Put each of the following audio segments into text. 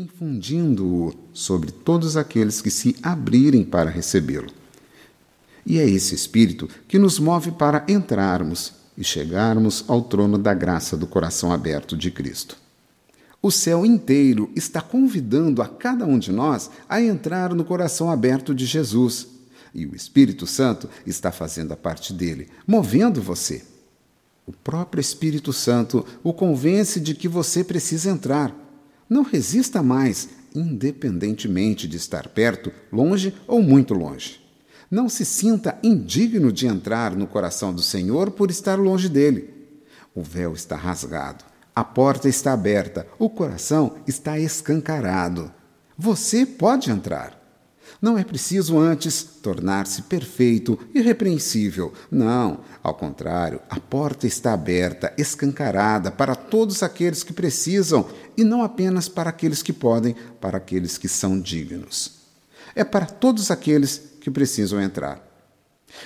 infundindo-o sobre todos aqueles que se abrirem para recebê-lo. E é esse Espírito que nos move para entrarmos e chegarmos ao trono da graça do coração aberto de Cristo. O céu inteiro está convidando a cada um de nós a entrar no coração aberto de Jesus. E o Espírito Santo está fazendo a parte dele, movendo você. O próprio Espírito Santo o convence de que você precisa entrar. Não resista mais, independentemente de estar perto, longe ou muito longe. Não se sinta indigno de entrar no coração do Senhor por estar longe dele. O véu está rasgado, a porta está aberta, o coração está escancarado. Você pode entrar. Não é preciso antes tornar-se perfeito, irrepreensível. Não, ao contrário, a porta está aberta, escancarada para todos aqueles que precisam e não apenas para aqueles que podem, para aqueles que são dignos. É para todos aqueles que precisam entrar.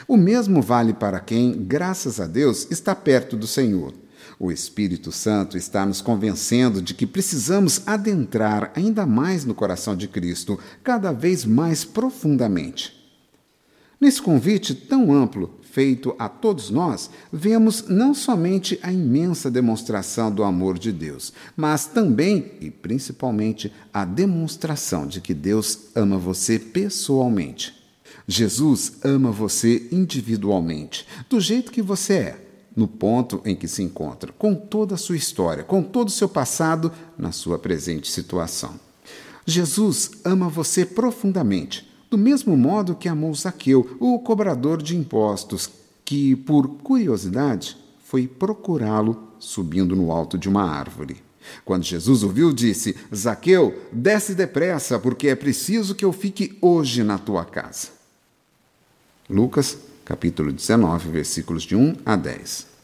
O mesmo vale para quem, graças a Deus, está perto do Senhor. O Espírito Santo está nos convencendo de que precisamos adentrar ainda mais no coração de Cristo, cada vez mais profundamente. Nesse convite tão amplo feito a todos nós, vemos não somente a imensa demonstração do amor de Deus, mas também e principalmente a demonstração de que Deus ama você pessoalmente. Jesus ama você individualmente, do jeito que você é, no ponto em que se encontra, com toda a sua história, com todo o seu passado, na sua presente situação. Jesus ama você profundamente, do mesmo modo que amou Zaqueu, o cobrador de impostos, que, por curiosidade, foi procurá-lo subindo no alto de uma árvore. Quando Jesus ouviu, disse: Zaqueu, desce depressa, porque é preciso que eu fique hoje na tua casa. Lucas, capítulo 19, versículos de 1 a 10.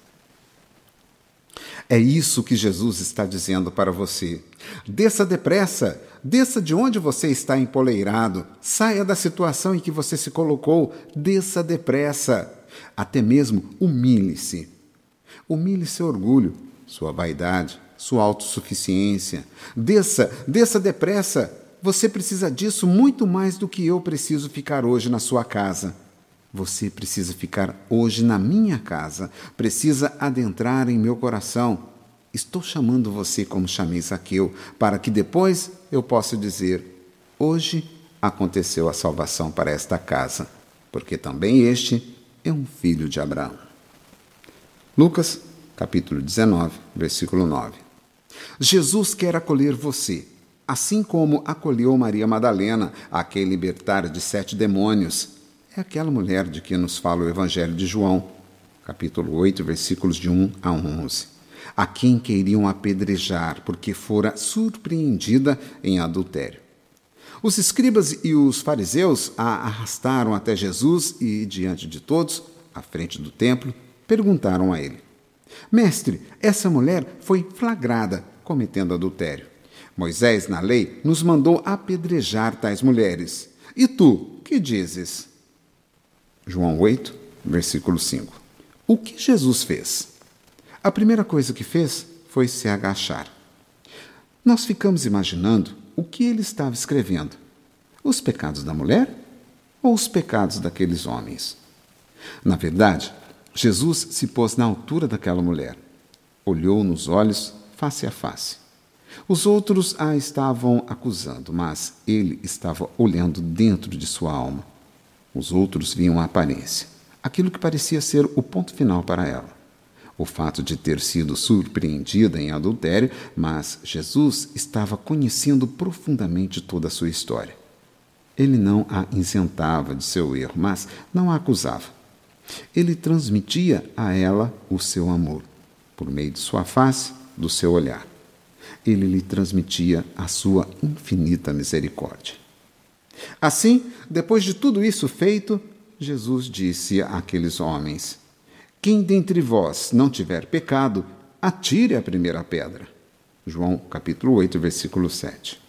É isso que Jesus está dizendo para você. Desça depressa, desça de onde você está empoleirado, saia da situação em que você se colocou, desça depressa. Até mesmo humilhe-se. Humilhe seu orgulho, sua vaidade, sua autossuficiência. Desça, desça depressa. Você precisa disso muito mais do que eu preciso ficar hoje na sua casa. Você precisa ficar hoje na minha casa, precisa adentrar em meu coração. Estou chamando você como chamei Zaqueu, para que depois eu possa dizer: hoje aconteceu a salvação para esta casa, porque também este é um filho de Abraão. Lucas, capítulo 19, versículo 9. Jesus quer acolher você, assim como acolheu Maria Madalena, a quem libertar de sete demônios é aquela mulher de que nos fala o Evangelho de João, capítulo 8, versículos de 1 a 11. A quem queriam apedrejar, porque fora surpreendida em adultério. Os escribas e os fariseus a arrastaram até Jesus e, diante de todos, à frente do templo, perguntaram a ele: Mestre, essa mulher foi flagrada cometendo adultério. Moisés, na lei, nos mandou apedrejar tais mulheres. E tu, que dizes? João 8, versículo 5. O que Jesus fez? A primeira coisa que fez foi se agachar. Nós ficamos imaginando o que ele estava escrevendo: os pecados da mulher ou os pecados daqueles homens? Na verdade, Jesus se pôs na altura daquela mulher, olhou nos olhos, face a face. Os outros a estavam acusando, mas ele estava olhando dentro de sua alma. Os outros viam a aparência, aquilo que parecia ser o ponto final para ela. O fato de ter sido surpreendida em adultério, mas Jesus estava conhecendo profundamente toda a sua história. Ele não a isentava de seu erro, mas não a acusava. Ele transmitia a ela o seu amor, por meio de sua face, do seu olhar. Ele lhe transmitia a sua infinita misericórdia. Assim, depois de tudo isso feito, Jesus disse àqueles homens: Quem dentre vós não tiver pecado, atire a primeira pedra. João capítulo 8, versículo 7.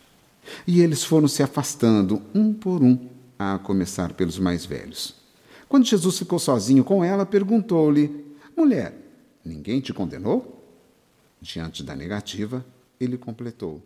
E eles foram se afastando um por um, a começar pelos mais velhos. Quando Jesus ficou sozinho com ela, perguntou-lhe: Mulher, ninguém te condenou? Diante da negativa, ele completou: